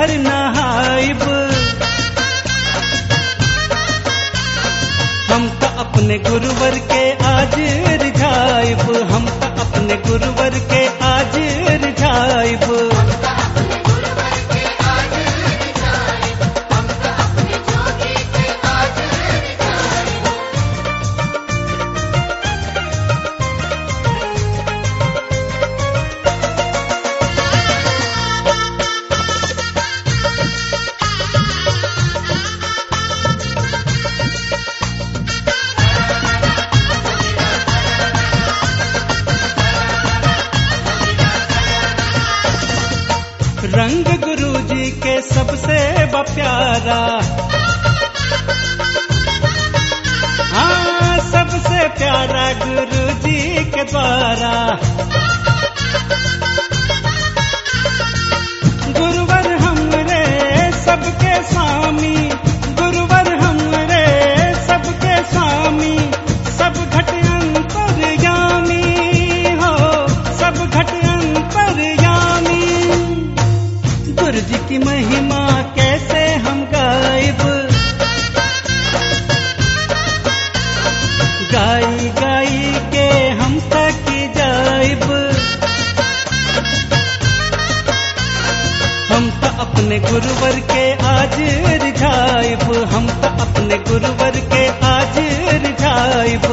जी भर नहाइब हम तो अपने गुरुवर के आज रिझाइब रंग गुरु जी के सबसे प्यारा हाँ सबसे प्यारा गुरु जी के द्वारा। गुरुवर हमरे गाई गाई के हम तक जाइब। हम तो अपने गुरुवर के आज रिझाइब। हम तो अपने गुरुवर के आज रिझाइब।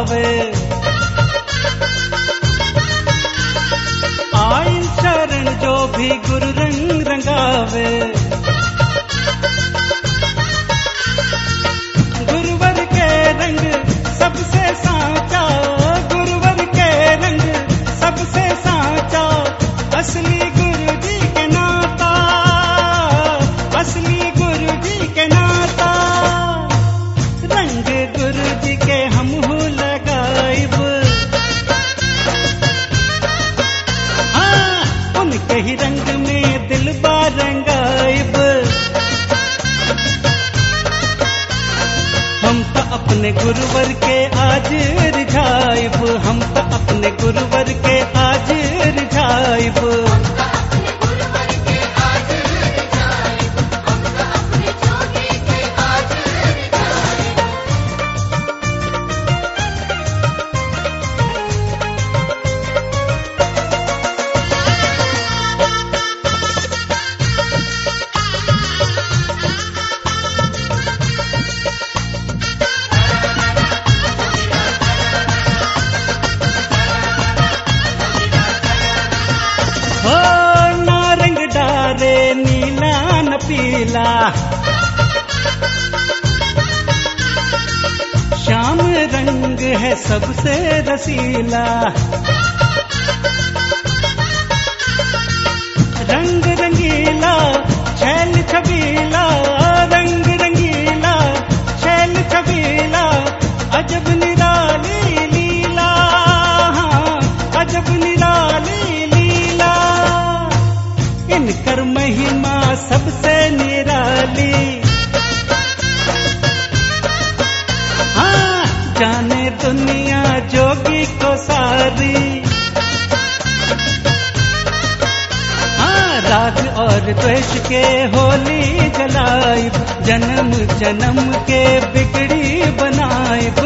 হবে अपने गुरुवर के आज रिझाइब। हम तो अपने गुरुवर के आज रिझाइब। हो नारंग डारे, नीला न पीला। श्याम रंग है सबसे रसीला। रंग रंगीला, छैल छबीला जाने दुनिया जोगी को सारी। हाँ राग और द्वेष के होली जलाए जन्म जन्म के बिगड़ी बनाइब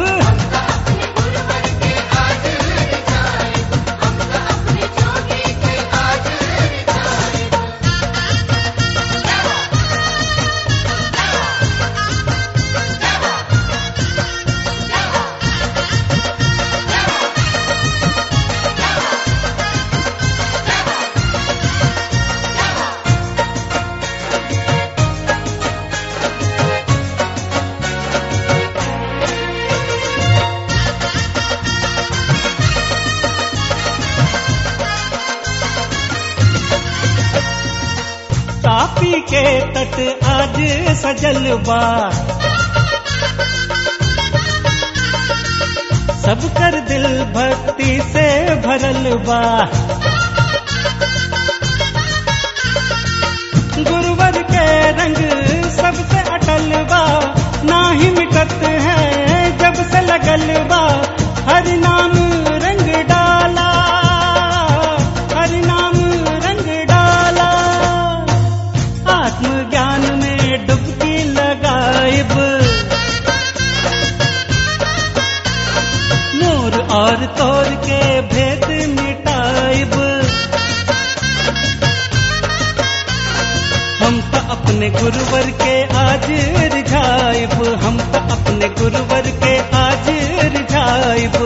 के आज सजल बा। सब कर दिल भक्ति से भरल बा। गुरुवर के रंग सबसे अटल बा। ना ही मिटत है जब से लगल बा। हर नाम अपने गुरुवर के आज रिझाइब। हम तो अपने गुरुवर के आज रिझाइब।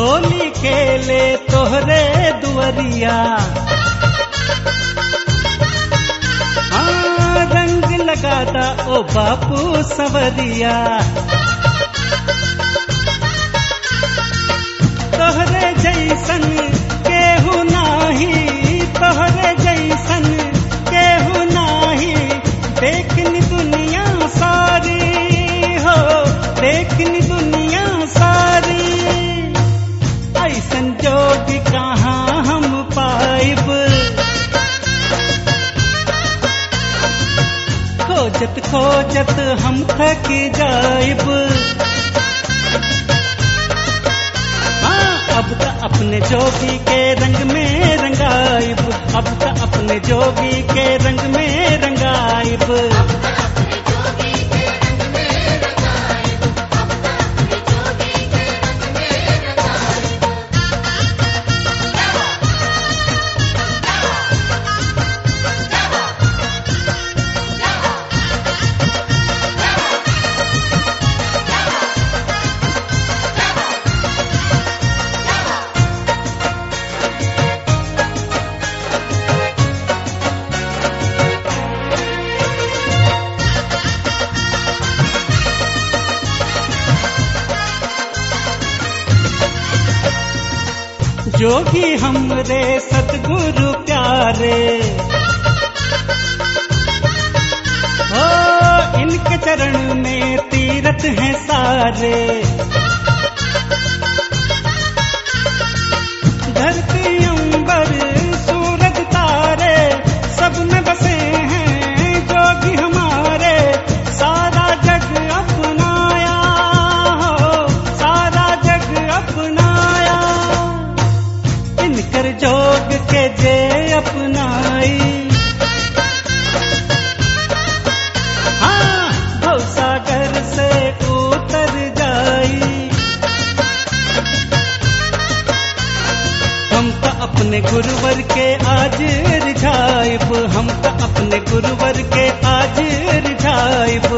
होली खेले तोहरे दुअरिया हाँ रंग लगाता ओ बापू सवरिया। तोहरे जैसन केहू नाही। खोजत खोजत हम थक जाइब। हाँ अब तो अपने जोगी के रंग में रंगाइब। अब तो अपने जोगी के रंग में रंगाइब। जोगी हमरे सतगुरु प्यारे। हो इनके चरण में तीरथ हैं सारे। धरती अपने गुरुवर के आज रिझाइब। हम तो अपने गुरुवर के आज रिझाइब।